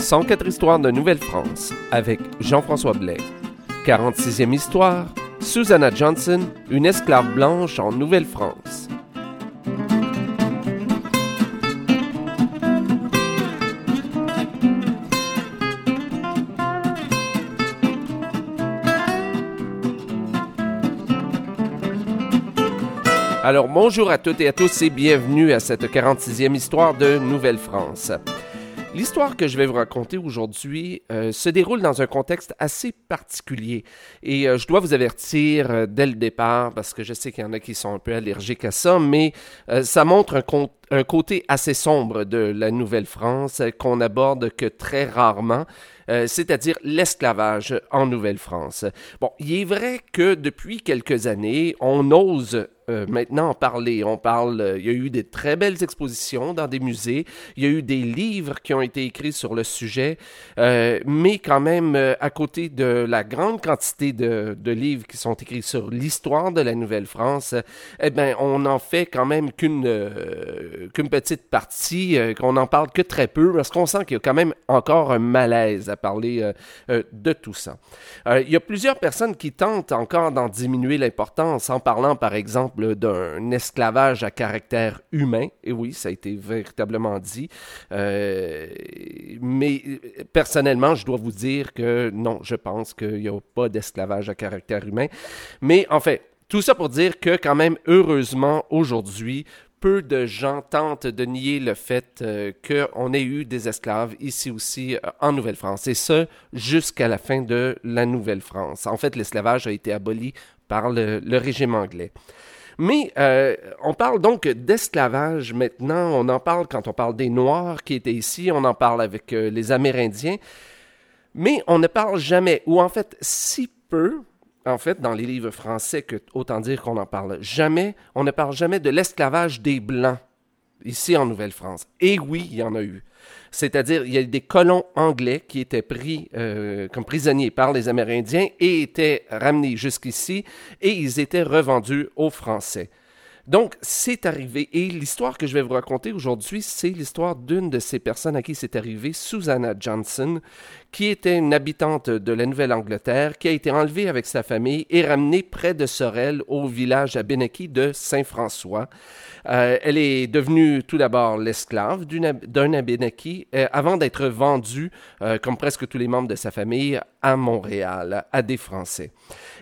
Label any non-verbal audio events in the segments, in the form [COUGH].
104 histoires de Nouvelle-France avec Jean-François Blais. 46e histoire, Susanna Johnson, une esclave blanche en Nouvelle-France. Alors bonjour à toutes et à tous et bienvenue à cette 46e histoire de Nouvelle-France. L'histoire que je vais vous raconter aujourd'hui euh, se déroule dans un contexte assez particulier et euh, je dois vous avertir euh, dès le départ parce que je sais qu'il y en a qui sont un peu allergiques à ça, mais ça montre un, un, côté assez sombre de la Nouvelle-France qu'on aborde que très rarement. c'est-à-dire l'esclavage en Nouvelle-France. Bon, il est vrai que depuis quelques années, on ose euh, maintenant en parler. On parle, euh, il y a eu des très belles expositions dans des musées, il y a eu des livres qui ont été écrits sur le sujet, euh, mais quand même, à côté de la grande quantité de, livres qui sont écrits sur l'histoire de la Nouvelle-France, eh bien, on en fait quand même qu'une qu'une petite partie, qu'on n'en parle que très peu, parce qu'on sent qu'il y a quand même encore un malaise à parler de tout ça. il y a plusieurs personnes qui tentent encore d'en diminuer l'importance en parlant, par exemple, d'un esclavage à caractère humain. Et oui, ça a été véritablement dit. Euh, mais personnellement, je dois vous dire que non, je pense qu'il n'y a pas d'esclavage à caractère humain. Mais en fait, tout ça pour dire que quand même, heureusement, aujourd'hui, peu de gens tentent de nier le fait euh, qu'on ait eu des esclaves ici aussi euh, en Nouvelle-France, et ce jusqu'à la fin de la Nouvelle-France. En fait, l'esclavage a été aboli par le régime anglais. Mais euh, on parle donc d'esclavage maintenant, on en parle quand on parle des Noirs qui étaient ici, on en parle avec euh, les Amérindiens, mais on ne parle jamais, ou en fait si peu, en fait, dans les livres français, que autant dire qu'on n'en parle jamais, on ne parle jamais de l'esclavage des Blancs ici en Nouvelle-France. Et oui, il y en a eu. C'est-à-dire, il y a des colons anglais qui étaient pris euh, comme prisonniers par les Amérindiens et étaient ramenés jusqu'ici et ils étaient revendus aux Français. Donc, c'est arrivé. Et l'histoire que je vais vous raconter aujourd'hui, c'est l'histoire d'une de ces personnes à qui c'est arrivé, Susanna Johnson, qui était une habitante de la Nouvelle-Angleterre, qui a été enlevée avec sa famille et ramenée près de Sorel, au village à de Saint-François. Euh, elle est devenue tout d'abord l'esclave d'un Abénaki euh, avant d'être vendue, euh, comme presque tous les membres de sa famille, à Montréal, à des Français.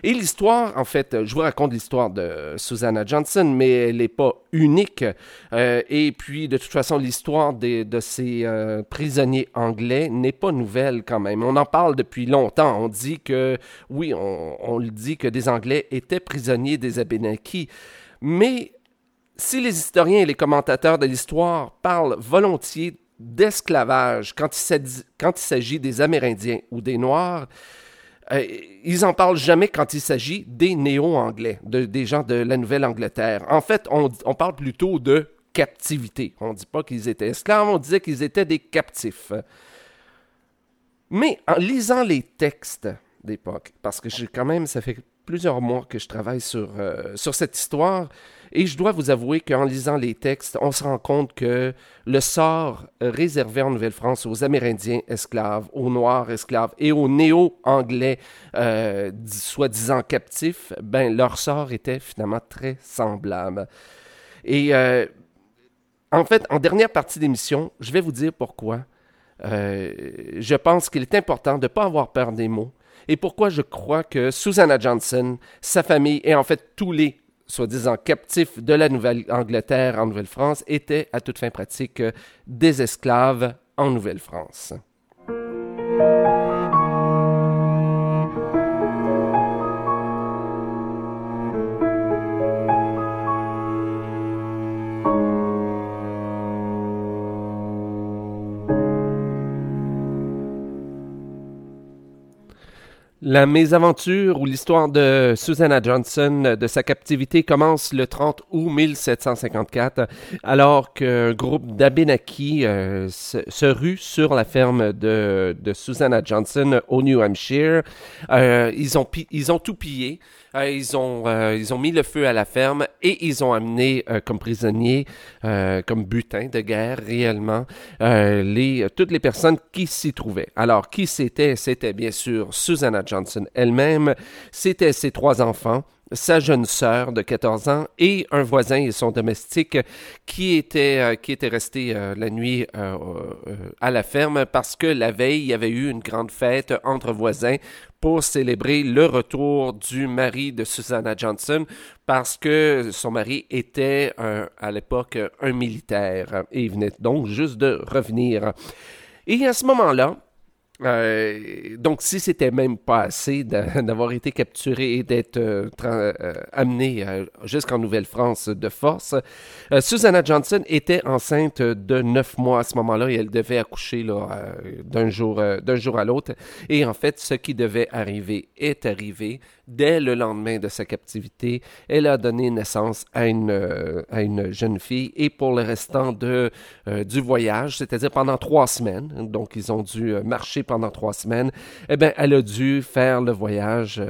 Et l'histoire, en fait, je vous raconte l'histoire de Susanna Johnson, mais elle n'est pas unique. et puis, de toute façon, l'histoire de ces prisonniers anglais n'est pas nouvelle quand même. On en parle depuis longtemps. On dit que, oui, on, on le dit que des Anglais étaient prisonniers des Abénakis. Mais si les historiens et les commentateurs de l'histoire parlent volontiers d'esclavage quand il s'agit des Amérindiens ou des Noirs, euh, ils en parlent jamais quand il s'agit des néo-anglais, des gens de la Nouvelle-Angleterre. En fait, on, parle plutôt de captivité. On ne dit pas qu'ils étaient esclaves, on disait qu'ils étaient des captifs. Mais en lisant les textes d'époque, parce que quand même, ça fait plusieurs mois que je travaille sur, euh, sur cette histoire, et je dois vous avouer qu'en lisant les textes, on se rend compte que le sort réservé en Nouvelle-France aux Amérindiens esclaves, aux Noirs esclaves et aux néo-anglais euh, soi-disant captifs, ben leur sort était finalement très semblable. Et euh, en fait, en dernière partie d'émission, je vais vous dire pourquoi. Euh, je pense qu'il est important de ne pas avoir peur des mots et pourquoi je crois que Susanna Johnson, sa famille et en fait tous les soi-disant captifs de la Nouvelle-Angleterre en Nouvelle-France étaient à toute fin pratique des esclaves en Nouvelle-France. La mésaventure ou l'histoire de Susanna Johnson de sa captivité commence le 30 août 1754, alors qu'un groupe d'Abenaki euh, se, rue sur la ferme de, Susanna Johnson au New Hampshire. Euh, ils ont tout pillé. Euh, ils, ont, euh, ils ont mis le feu à la ferme et ils ont amené euh, comme prisonniers, comme butin de guerre réellement, les, toutes les personnes qui s'y trouvaient. Alors, qui c'était? C'était bien sûr Susanna Johnson elle-même, c'était ses trois enfants, sa jeune sœur de 14 ans et un voisin et son domestique qui était, euh, qui était resté euh, la nuit euh, à la ferme parce que la veille, il y avait eu une grande fête entre voisins pour célébrer le retour du mari de Susanna Johnson parce que son mari était à l'époque un militaire et il venait donc juste de revenir. Et à ce moment-là, euh, donc, si c'était même pas assez [LAUGHS] d'avoir été capturé et d'être euh, euh, amené jusqu'en Nouvelle-France de force, Susanna Johnson était enceinte de neuf mois à ce moment-là et elle devait accoucher d'un jour à l'autre. Et en fait, ce qui devait arriver est arrivé dès le lendemain de sa captivité, elle a donné naissance à une, euh, à une jeune fille et pour le restant de, euh, du voyage, c'est-à-dire pendant trois semaines, donc ils ont dû euh, marcher pendant trois semaines, eh bien, elle a dû faire le voyage,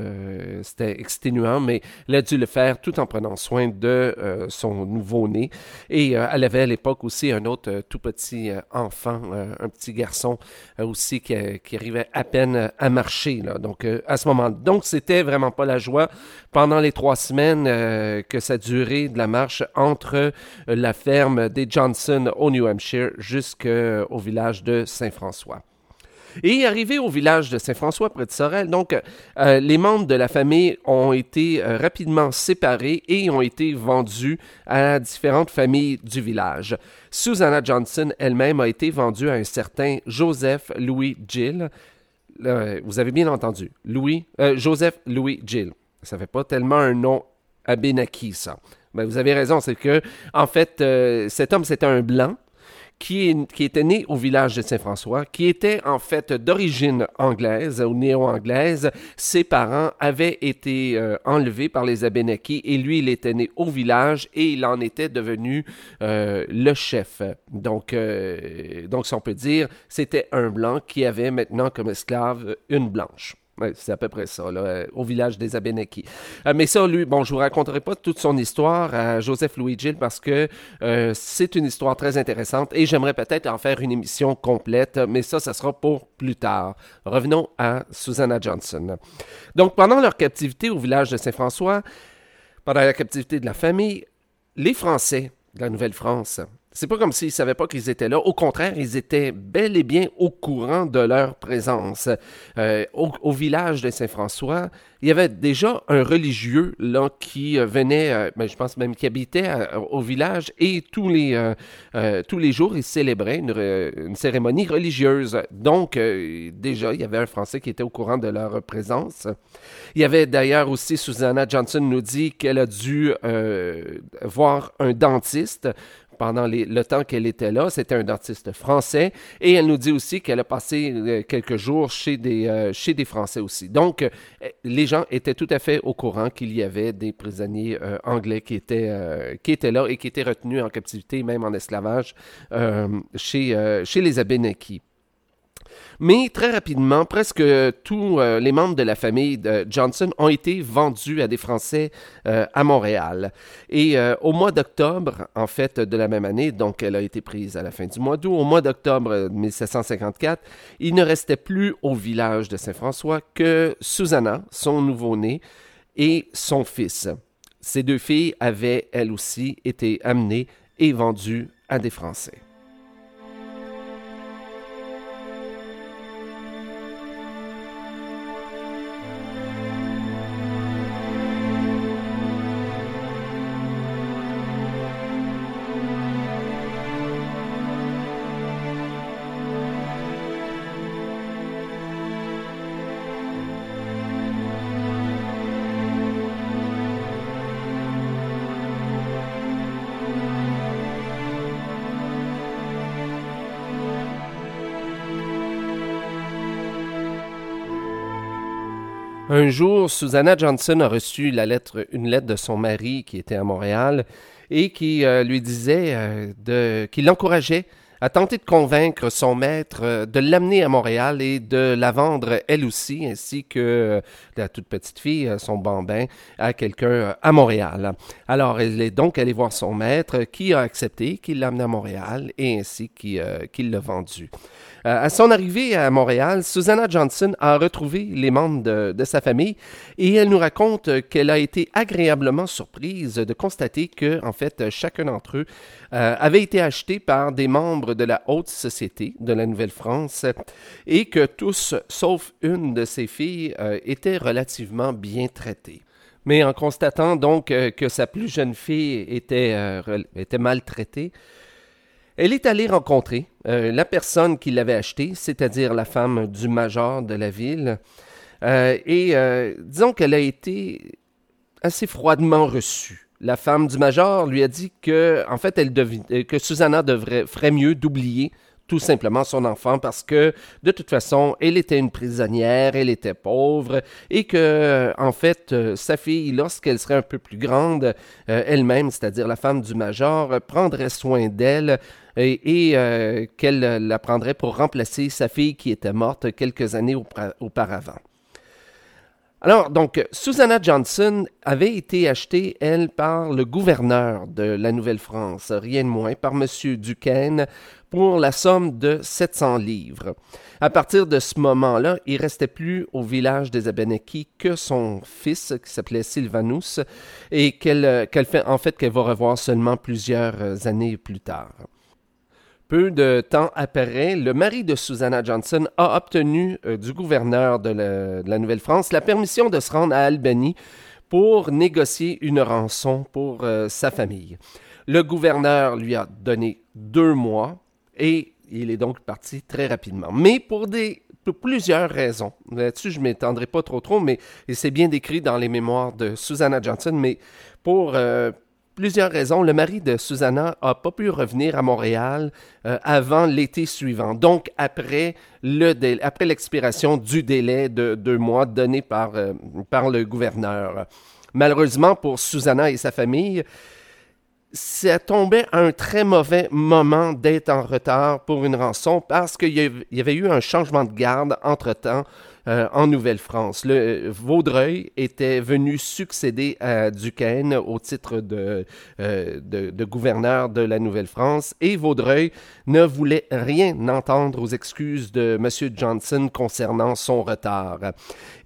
c'était exténuant, mais elle a dû le faire tout en prenant soin de son nouveau-né. Et elle avait à l'époque aussi un autre tout petit enfant, un petit garçon aussi qui, qui, arrivait à peine à marcher. Donc, à ce moment donc c'était vraiment pas la joie pendant les trois semaines euh, que ça durait de la marche entre euh, la ferme des Johnson au New Hampshire jusqu'au village de Saint-François. Et arrivé au village de Saint-François, près de Sorel, donc, euh, les membres de la famille ont été rapidement séparés et ont été vendus à différentes familles du village. Susanna Johnson elle-même a été vendue à un certain Joseph Louis Gill, vous avez bien entendu, Louis, euh, Joseph Louis Gill. Ça fait pas tellement un nom abénaki, ça. Mais ben, vous avez raison, c'est que, en fait, euh, cet homme, c'était un blanc qui, était né au village de Saint-François, qui était en fait d'origine anglaise ou néo-anglaise. Ses parents avaient été euh, enlevés par les Abénakis et lui, il était né au village et il en était devenu euh, le chef. Donc, euh, donc, si on peut dire, c'était un blanc qui avait maintenant comme esclave une blanche c'est à peu près ça, là, au village des Abénakis. Euh, mais ça, lui, bon, je vous raconterai pas toute son histoire à Joseph Louis Gill parce que euh, c'est une histoire très intéressante et j'aimerais peut-être en faire une émission complète, mais ça, ça sera pour plus tard. Revenons à Susanna Johnson. Donc, pendant leur captivité au village de Saint-François, pendant la captivité de la famille, les Français de la Nouvelle-France c'est pas comme s'ils savaient pas qu'ils étaient là. Au contraire, ils étaient bel et bien au courant de leur présence. Euh, au, village de Saint-François, il y avait déjà un religieux là qui euh, venait, euh, ben, je pense même qui habitait au village et tous les tous les jours il célébrait une, une cérémonie religieuse. Donc déjà il y avait un Français qui était au courant de leur présence. Il y avait d'ailleurs aussi Susanna Johnson nous dit qu'elle a dû voir un dentiste pendant le temps qu'elle était là. C'était un dentiste français. Et elle nous dit aussi qu'elle a passé euh, quelques jours chez des, euh, chez des Français aussi. Donc, euh, les gens étaient tout à fait au courant qu'il y avait des prisonniers anglais qui étaient, qui étaient là et qui étaient retenus en captivité, même en esclavage, chez, chez les Abénakis. Mais très rapidement, presque tous euh, les membres de la famille de Johnson ont été vendus à des Français euh, à Montréal. Et euh, au mois d'octobre, en fait, de la même année, donc elle a été prise à la fin du mois d'août, au mois d'octobre 1754, il ne restait plus au village de Saint-François que Susanna, son nouveau-né, et son fils. Ces deux filles avaient, elles aussi, été amenées et vendues à des Français. Un jour, Susanna Johnson a reçu une lettre de son mari qui était à Montréal et qui euh, lui disait euh, qu'il l'encourageait a tenté de convaincre son maître euh, de l'amener à Montréal et de la vendre elle aussi, ainsi que la toute petite fille, son bambin, à quelqu'un à Montréal. Alors, elle est donc allée voir son maître qui a accepté, qui l'a amené à Montréal et ainsi qu'il l'a vendu. À son arrivée à Montréal, Susanna Johnson a retrouvé les membres de, sa famille et elle nous raconte qu'elle a été agréablement surprise de constater que, en fait, chacun d'entre eux avait été acheté par des membres de la haute société de la Nouvelle-France et que tous, sauf une de ses filles, euh, étaient relativement bien traités. Mais en constatant donc euh, que sa plus jeune fille euh, était maltraitée, elle est allée rencontrer la personne qui l'avait achetée, c'est-à-dire la femme du major de la ville. et disons qu'elle a été assez froidement reçue la femme du major lui a dit que, en fait, elle euh, que Susanna devrait, ferait mieux d'oublier tout simplement son enfant parce que de toute façon, elle était une prisonnière, elle était pauvre et que en fait, euh, sa fille, lorsqu'elle serait un peu plus grande, euh, elle-même, c'est-à-dire la femme du major, prendrait soin d'elle et, qu'elle la prendrait pour remplacer sa fille qui était morte quelques années auparavant. Alors, donc, Susanna Johnson avait été achetée, elle, par le gouverneur de la Nouvelle-France, rien de moins, par M. Duquesne, pour la somme de 700 livres. À partir de ce moment-là, il restait plus au village des Abenaki que son fils, qui s'appelait Sylvanus, et qu'elle en fait, va revoir seulement plusieurs années plus tard. Peu de temps après, le mari de Susanna Johnson a obtenu euh, du gouverneur de la, Nouvelle-France la permission de se rendre à Albany pour négocier une rançon pour euh, sa famille. Le gouverneur lui a donné deux mois et il est donc parti très rapidement. Mais pour plusieurs raisons. Là-dessus, je ne m'étendrai pas trop trop, mais c'est bien décrit dans les mémoires de Susanna Johnson, mais pour euh, plusieurs raisons, le mari de Susanna n'a pas pu revenir à Montréal euh, avant l'été suivant, donc après l'expiration du délai de deux mois donné par, euh, par le gouverneur. Malheureusement pour Susanna et sa famille, ça tombait à un très mauvais moment d'être en retard pour une rançon parce qu'il y avait eu un changement de garde entre-temps euh, en Nouvelle-France. Le euh, Vaudreuil était venu succéder à Duquesne au titre euh, de, de, gouverneur de la Nouvelle-France et Vaudreuil ne voulait rien entendre aux excuses de M. Johnson concernant son retard.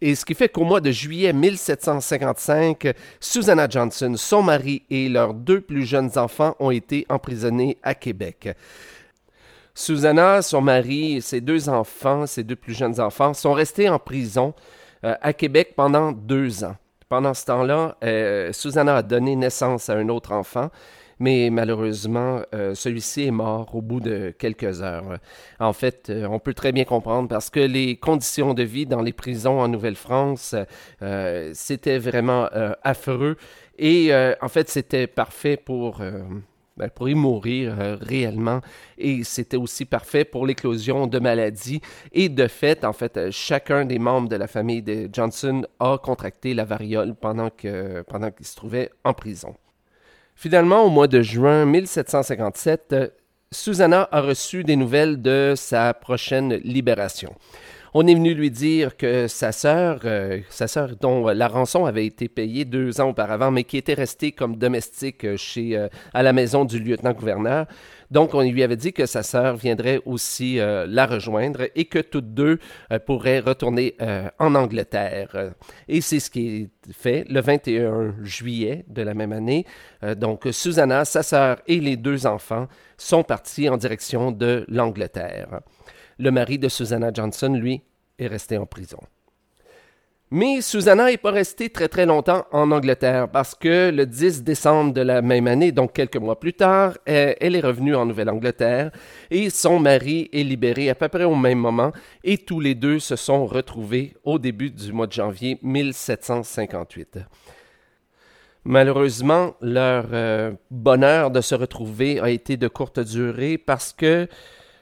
Et ce qui fait qu'au mois de juillet 1755, Susanna Johnson, son mari et leurs deux plus jeunes enfants ont été emprisonnés à Québec. Susanna, son mari ses deux enfants, ses deux plus jeunes enfants, sont restés en prison euh, à Québec pendant deux ans. Pendant ce temps-là, euh, Susanna a donné naissance à un autre enfant, mais malheureusement, euh, celui-ci est mort au bout de quelques heures. En fait, on peut très bien comprendre parce que les conditions de vie dans les prisons en Nouvelle-France, c'était vraiment affreux. Et en fait, c'était parfait pour ben, pour y mourir euh, réellement. Et c'était aussi parfait pour l'éclosion de maladies. Et de fait, en fait, euh, chacun des membres de la famille de Johnson a contracté la variole pendant qu'il se trouvait en prison. Finalement, au mois de juin 1757, euh, Susanna a reçu des nouvelles de sa prochaine libération. On est venu lui dire que sa sœur, euh, sa sœur dont la rançon avait été payée deux ans auparavant, mais qui était restée comme domestique chez, euh, à la maison du lieutenant-gouverneur, donc, on lui avait dit que sa sœur viendrait aussi euh, la rejoindre et que toutes deux pourraient retourner en Angleterre. Et c'est ce qui est fait le 21 juillet de la même année. donc, Susanna, sa sœur et les deux enfants sont partis en direction de l'Angleterre. Le mari de Susanna Johnson, lui, est resté en prison. Mais Susanna n'est pas restée très très longtemps en Angleterre parce que le 10 décembre de la même année, donc quelques mois plus tard, elle est revenue en Nouvelle-Angleterre et son mari est libéré à peu près au même moment et tous les deux se sont retrouvés au début du mois de janvier 1758. Malheureusement, leur euh, bonheur de se retrouver a été de courte durée parce que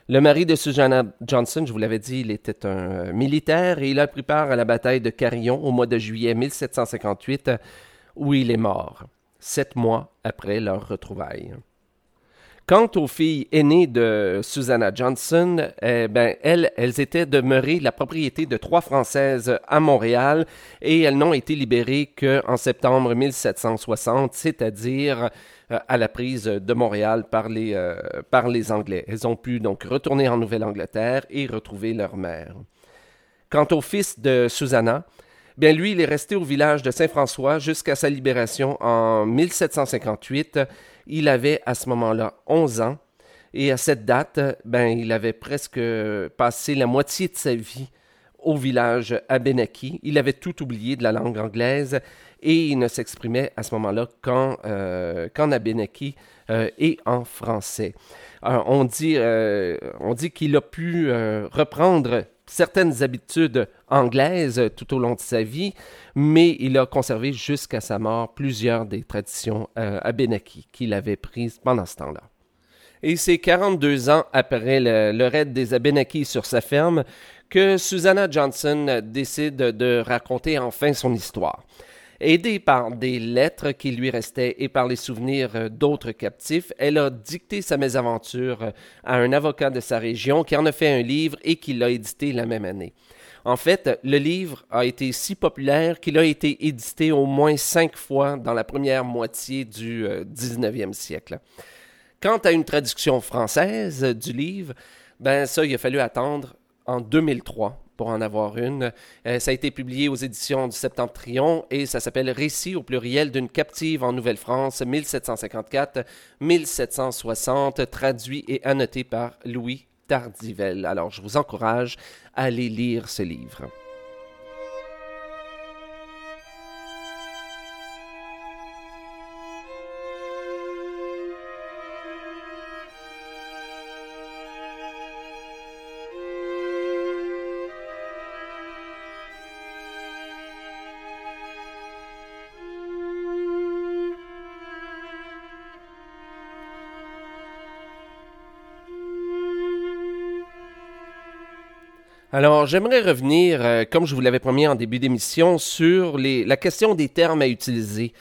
le mari de Susanna Johnson, je vous l'avais dit, il était un euh, militaire et il a pris part à la bataille de Carillon au mois de juillet 1758, où il est mort, sept mois après leur retrouvaille. Quant aux filles aînées de Susanna Johnson, eh ben, elles, étaient demeurées la propriété de trois Françaises à Montréal et elles n'ont été libérées qu'en septembre 1760, c'est-à-dire euh, à la prise de Montréal par les, euh, par les Anglais. Elles ont pu donc retourner en Nouvelle-Angleterre et retrouver leur mère. Quant au fils de Susanna, bien lui, il est resté au village de Saint-François jusqu'à sa libération en 1758 il avait à ce moment-là 11 ans et à cette date, ben, il avait presque passé la moitié de sa vie au village Abenaki. Il avait tout oublié de la langue anglaise et il ne s'exprimait à ce moment-là qu'en euh, Abenaki euh, et en français. on dit, euh, on dit qu'il a pu euh, reprendre certaines habitudes anglaises tout au long de sa vie, mais il a conservé jusqu'à sa mort plusieurs des traditions euh, qu'il avait prises pendant ce temps-là. Et c'est 42 ans après le, raid des Abénakis sur sa ferme que Susanna Johnson décide de raconter enfin son histoire. Aidée par des lettres qui lui restaient et par les souvenirs d'autres captifs, elle a dicté sa mésaventure à un avocat de sa région qui en a fait un livre et qui l'a édité la même année. En fait, le livre a été si populaire qu'il a été édité au moins cinq fois dans la première moitié du 19e euh, siècle. Quant à une traduction française du livre, ben ça, il a fallu attendre en 2003 pour en avoir une. Euh, ça a été publié aux éditions du Septentrion et ça s'appelle Récit au pluriel d'une captive en Nouvelle-France 1754-1760, traduit et annoté par Louis Tardivelle. Alors je vous encourage à aller lire ce livre. Alors, j'aimerais revenir, euh, comme je vous l'avais promis en début d'émission, sur les, la question des termes à utiliser.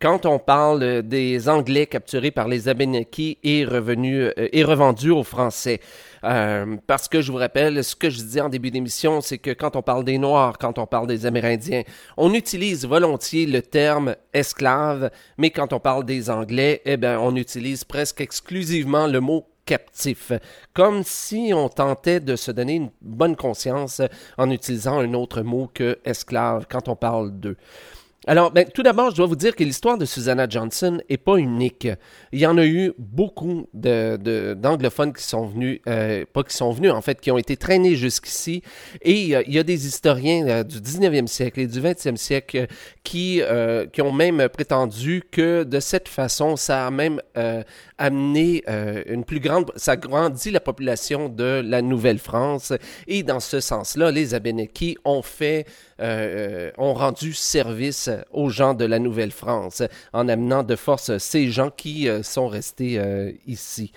Quand on parle des Anglais capturés par les Abénakis et revenus euh, et revendus aux Français, euh, parce que je vous rappelle, ce que je disais en début d'émission, c'est que quand on parle des Noirs, quand on parle des Amérindiens, on utilise volontiers le terme esclave, mais quand on parle des Anglais, eh ben, on utilise presque exclusivement le mot captif, comme si on tentait de se donner une bonne conscience en utilisant un autre mot que esclave quand on parle d'eux. Alors, ben, tout d'abord, je dois vous dire que l'histoire de Susanna Johnson est pas unique. Il y en a eu beaucoup d'anglophones qui sont venus, euh, pas qui sont venus, en fait, qui ont été traînés jusqu'ici. Et il y a des historiens euh, du 19e siècle et du 20e siècle qui, euh, qui ont même prétendu que de cette façon, ça a même amené une plus grande, ça grandit la population de la Nouvelle-France. Et dans ce sens-là, les Abénakis ont fait, ont rendu service aux gens de la Nouvelle-France en amenant de force ces gens qui euh, sont restés euh, ici.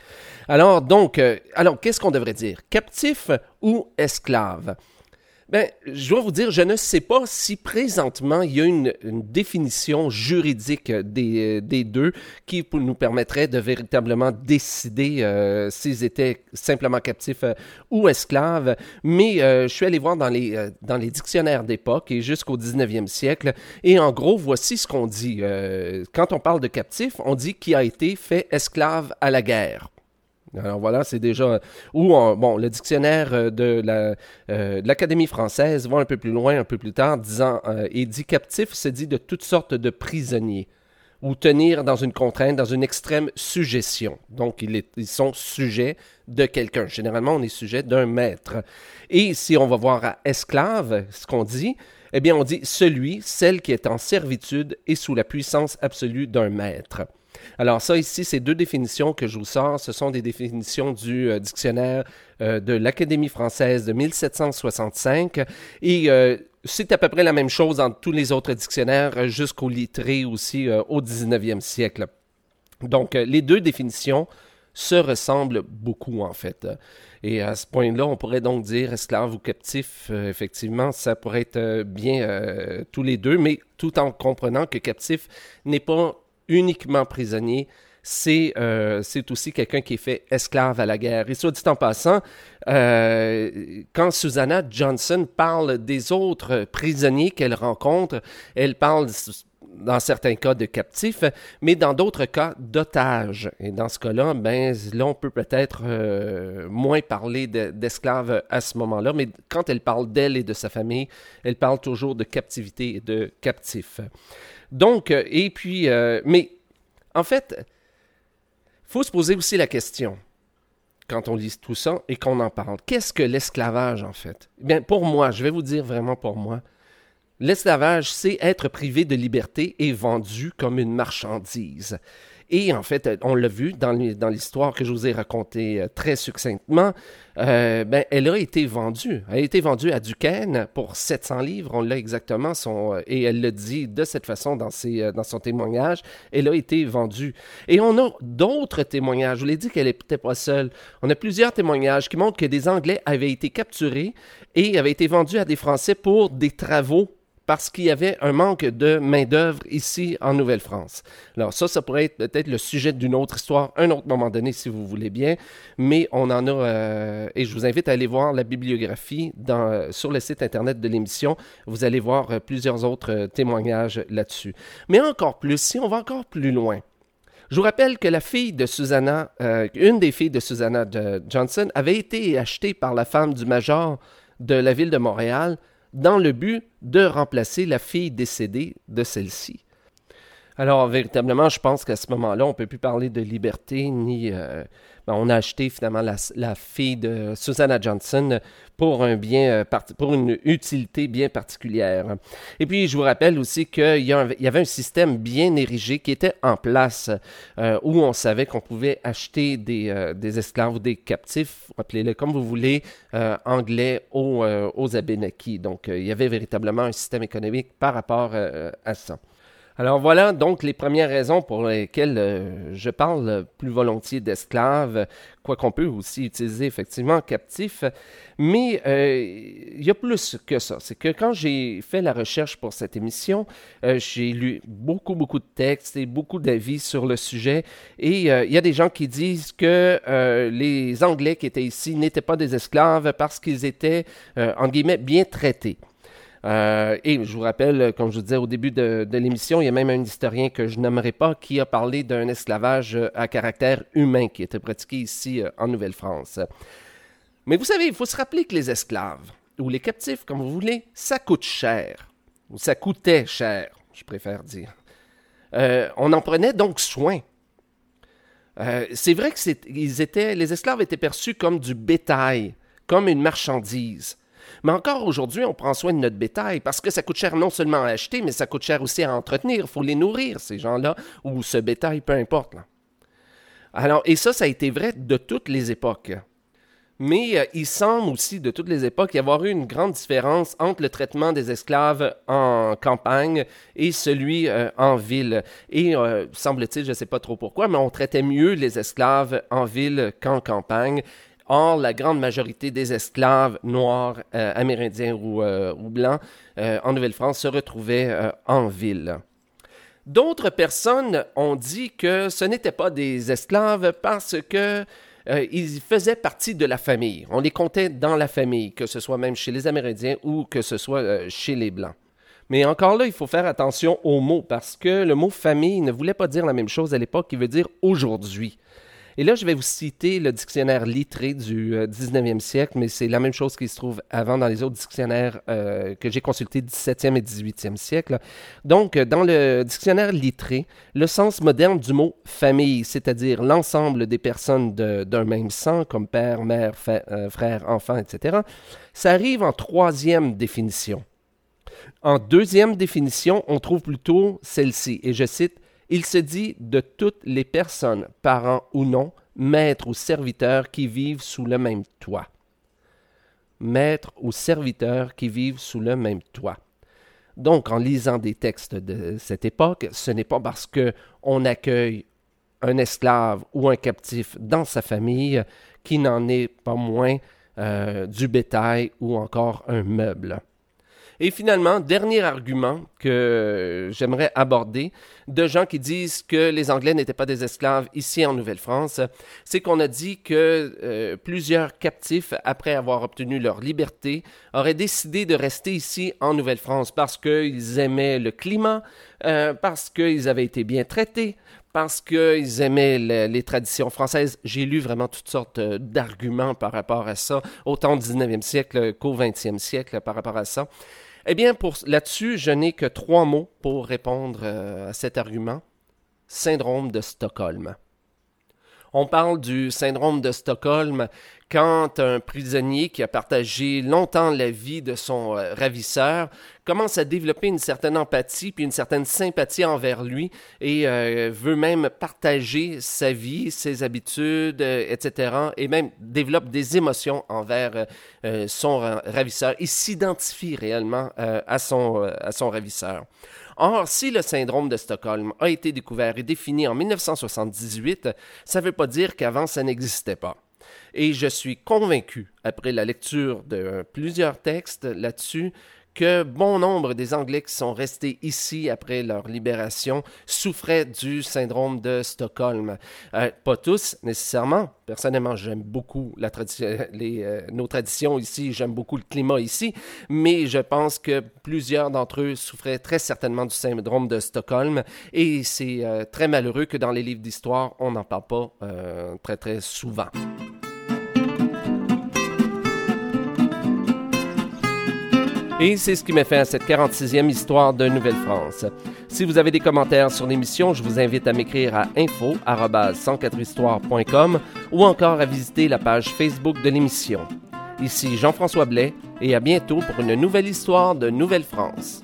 Alors donc, euh, alors qu'est-ce qu'on devrait dire? Captif ou esclave ben, je dois vous dire, je ne sais pas si présentement il y a une, définition juridique des, des, deux qui nous permettrait de véritablement décider euh, s'ils étaient simplement captifs euh, ou esclaves. Mais euh, je suis allé voir dans les, dans les dictionnaires d'époque et jusqu'au 19e siècle. Et en gros, voici ce qu'on dit. quand on parle de captif, on dit qu'il a été fait esclave à la guerre. Alors voilà, c'est déjà ou bon le dictionnaire euh, de la euh, l'Académie française va un peu plus loin, un peu plus tard, disant euh, et dit captif, c'est dit de toutes sortes de prisonniers ou tenir dans une contrainte, dans une extrême suggestion. Donc ils, ils sont sujets de quelqu'un. Généralement, on est sujet d'un maître. Et si on va voir à esclave, ce qu'on dit, eh bien on dit celui, celle qui est en servitude et sous la puissance absolue d'un maître. Alors ça ici, ces deux définitions que je vous sors, ce sont des définitions du euh, dictionnaire euh, de l'Académie française de 1765 et euh, c'est à peu près la même chose dans tous les autres dictionnaires jusqu'au littré aussi au 19e siècle. Donc les deux définitions se ressemblent beaucoup en fait. Et à ce point-là, on pourrait donc dire esclave ou captif, effectivement, ça pourrait être bien tous les deux, mais tout en comprenant que captif n'est pas uniquement prisonnier, c'est euh, aussi quelqu'un qui est fait esclave à la guerre. Et soit dit en passant, euh, quand Susanna Johnson parle des autres prisonniers qu'elle rencontre, elle parle dans certains cas de captifs, mais dans d'autres cas d'otages. Et dans ce cas-là, ben, là, on peut peut-être euh, moins parler d'esclaves à ce moment-là, mais quand elle parle d'elle et de sa famille, elle parle toujours de captivité et de captifs. Donc, euh, et puis, euh, mais en fait, faut se poser aussi la question quand on lit tout ça et qu'on en parle. Qu'est-ce que l'esclavage, en fait? Bien, pour moi, je vais vous dire vraiment pour moi, L'esclavage, c'est être privé de liberté et vendu comme une marchandise. Et en fait, on l'a vu dans l'histoire que je vous ai racontée euh, très succinctement, euh, ben, elle a été vendue. Elle a été vendue à Duquesne pour 700 livres, on l'a exactement, son, euh, et elle le dit de cette façon dans, dans son témoignage, elle a été vendue. Et on a d'autres témoignages, je vous l'ai dit qu'elle n'était pas seule. On a plusieurs témoignages qui montrent que des Anglais avaient été capturés et avaient été vendus à des Français pour des travaux parce qu'il y avait un manque de main-d'œuvre ici en Nouvelle-France. Alors, ça, ça pourrait être peut-être le sujet d'une autre histoire, un autre moment donné, si vous voulez bien, mais on en a, euh, et je vous invite à aller voir la bibliographie dans, sur le site Internet de l'émission. Vous allez voir euh, plusieurs autres euh, témoignages là-dessus. Mais encore plus, si on va encore plus loin, je vous rappelle que la fille de Susanna, une des filles de Susanna Johnson, avait été achetée par la femme du major de la ville de Montréal dans le but de remplacer la fille décédée de celle-ci. Alors, véritablement, je pense qu'à ce moment-là, on ne peut plus parler de liberté, ni... Euh, ben, on a acheté finalement la, fille de Susanna Johnson euh, pour une utilité bien particulière. Et puis, je vous rappelle aussi qu'il y, avait un système bien érigé qui était en place, euh, où on savait qu'on pouvait acheter des, des, esclaves ou des captifs, appelez-le comme vous voulez, anglais aux, aux. Donc, il y avait véritablement un système économique par rapport à ça. Alors voilà donc les premières raisons pour lesquelles euh, je parle plus volontiers d'esclaves, quoi qu'on peut aussi utiliser effectivement captifs. Mais euh, il y a plus que ça. C'est que quand j'ai fait la recherche pour cette émission, euh, j'ai lu beaucoup, beaucoup de textes et beaucoup d'avis sur le sujet. Et il y a des gens qui disent que les Anglais qui étaient ici n'étaient pas des esclaves parce qu'ils étaient, en guillemets, bien traités. Euh, et je vous rappelle, comme je vous disais au début de, l'émission, il y a même un historien que je n'aimerais pas qui a parlé d'un esclavage à caractère humain qui était pratiqué ici euh, en Nouvelle-France. Mais vous savez, il faut se rappeler que les esclaves, ou les captifs, comme vous voulez, ça coûte cher. Ou ça coûtait cher, je préfère dire. Euh, on en prenait donc soin. c'est vrai que étaient, les esclaves étaient perçus comme du bétail, comme une marchandise. Mais encore aujourd'hui, on prend soin de notre bétail parce que ça coûte cher non seulement à acheter, mais ça coûte cher aussi à entretenir. Il faut les nourrir, ces gens-là, ou ce bétail, peu importe. Alors, et ça, ça a été vrai de toutes les époques. Mais euh, il semble aussi, de toutes les époques, y avoir eu une grande différence entre le traitement des esclaves en campagne et celui euh, en ville. Et euh, semble-t-il, je ne sais pas trop pourquoi, mais on traitait mieux les esclaves en ville qu'en campagne. Or, la grande majorité des esclaves noirs, euh, amérindiens ou, euh, blancs euh, en Nouvelle-France se retrouvaient en ville. D'autres personnes ont dit que ce n'étaient pas des esclaves parce que ils faisaient partie de la famille. On les comptait dans la famille, que ce soit même chez les Amérindiens ou que ce soit chez les Blancs. Mais encore là, il faut faire attention aux mots parce que le mot famille ne voulait pas dire la même chose à l'époque qu'il veut dire aujourd'hui. Et là, je vais vous citer le dictionnaire littré du 19e euh, siècle, mais c'est la même chose qui se trouve avant dans les autres dictionnaires euh, que j'ai consultés 17e et 18e siècle. Donc, euh, dans le dictionnaire littré, le sens moderne du mot famille, c'est-à-dire l'ensemble des personnes d'un même sang, comme père, mère, frère, enfant, etc., ça arrive en troisième définition. En deuxième définition, on trouve plutôt celle-ci, et je cite il se dit de toutes les personnes, parents ou non, maîtres ou serviteurs qui vivent sous le même toit. Maîtres ou serviteurs qui vivent sous le même toit. Donc, en lisant des textes de cette époque, ce n'est pas parce que on accueille un esclave ou un captif dans sa famille qui n'en est pas moins euh, du bétail ou encore un meuble. Et finalement, dernier argument que j'aimerais aborder de gens qui disent que les Anglais n'étaient pas des esclaves ici en Nouvelle-France, c'est qu'on a dit que euh, plusieurs captifs, après avoir obtenu leur liberté, auraient décidé de rester ici en Nouvelle-France parce qu'ils aimaient le climat, euh, parce qu'ils avaient été bien traités, parce qu'ils aimaient les traditions françaises. J'ai lu vraiment toutes sortes euh, d'arguments par rapport à ça, autant au 19e siècle qu'au 20e siècle par rapport à ça. Eh bien, pour là-dessus, je n'ai que trois mots pour répondre euh, à cet argument. Syndrome de Stockholm. On parle du syndrome de Stockholm quand un prisonnier qui a partagé longtemps la vie de son euh, ravisseur commence à développer une certaine empathie puis une certaine sympathie envers lui et euh, veut même partager sa vie, ses habitudes, euh, etc. et même développe des émotions envers son ravisseur. Il s'identifie réellement à, à son ravisseur. Or, si le syndrome de Stockholm a été découvert et défini en 1978, ça ne veut pas dire qu'avant ça n'existait pas. Et je suis convaincu, après la lecture de plusieurs textes là-dessus, que bon nombre des Anglais qui sont restés ici après leur libération souffraient du syndrome de Stockholm. Euh, pas tous nécessairement. Personnellement, j'aime beaucoup euh, nos traditions ici, j'aime beaucoup le climat ici, mais je pense que plusieurs d'entre eux souffraient très certainement du syndrome de Stockholm et c'est euh, très malheureux que dans les livres d'histoire, on n'en parle pas très très souvent. Et c'est ce qui m'a fait à cette 46e histoire de Nouvelle-France. Si vous avez des commentaires sur l'émission, je vous invite à m'écrire à info@104histoire.com ou encore à visiter la page Facebook de l'émission. Ici Jean-François Blais et à bientôt pour une nouvelle histoire de Nouvelle-France.